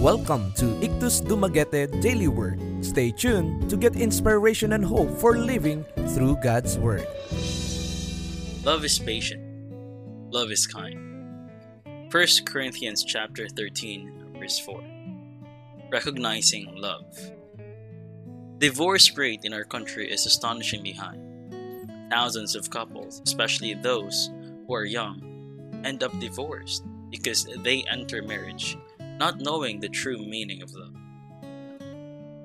Welcome to Ictus Dumaguete Daily Word. Stay tuned to get inspiration and hope for living through God's Word. Love is patient. Love is kind. 1 Corinthians chapter 13 verse 4. Recognizing love. Divorce rate in our country is astonishingly high. Thousands of couples, especially those who are young, end up divorced because they enter marriage not knowing the true meaning of love.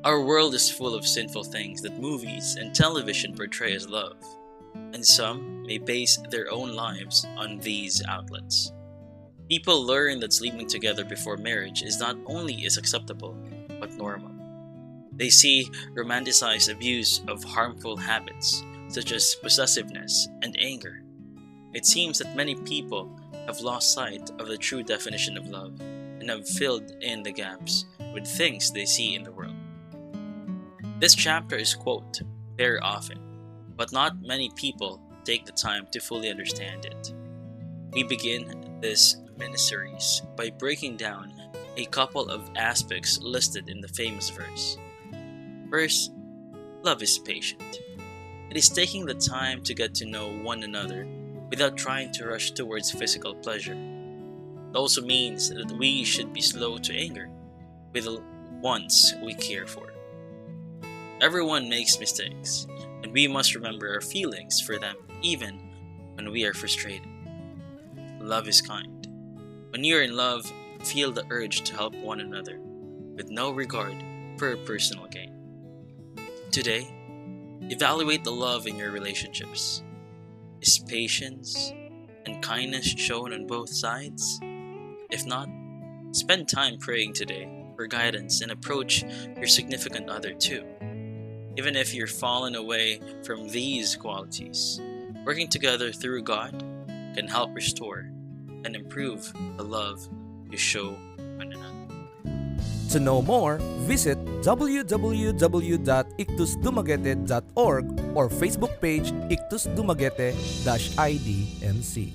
Our world is full of sinful things that movies and television portray as love, and some may base their own lives on these outlets. People learn that sleeping together before marriage is not only is acceptable, but normal. They see romanticized abuse of harmful habits such as possessiveness and anger. It seems that many people have lost sight of the true definition of love and have filled in the gaps with things they see in the world. This chapter is quoted very often, but not many people take the time to fully understand it. We begin this miniseries by breaking down a couple of aspects listed in the famous verse. First, love is patient. It is taking the time to get to know one another without trying to rush towards physical pleasure. It also means that we should be slow to anger with the ones we care for. Everyone makes mistakes, and we must remember our feelings for them even when we are frustrated. Love is kind. When you are in love, feel the urge to help one another with no regard for personal gain. Today, evaluate the love in your relationships. Is patience and kindness shown on both sides? If not, spend time praying today for guidance and approach your significant other too. Even if you're fallen away from these qualities, working together through God can help restore and improve the love you show one another. To know more, visit www.ictusdumaguete.org or Facebook page Ictus Dumaguete-IDMC.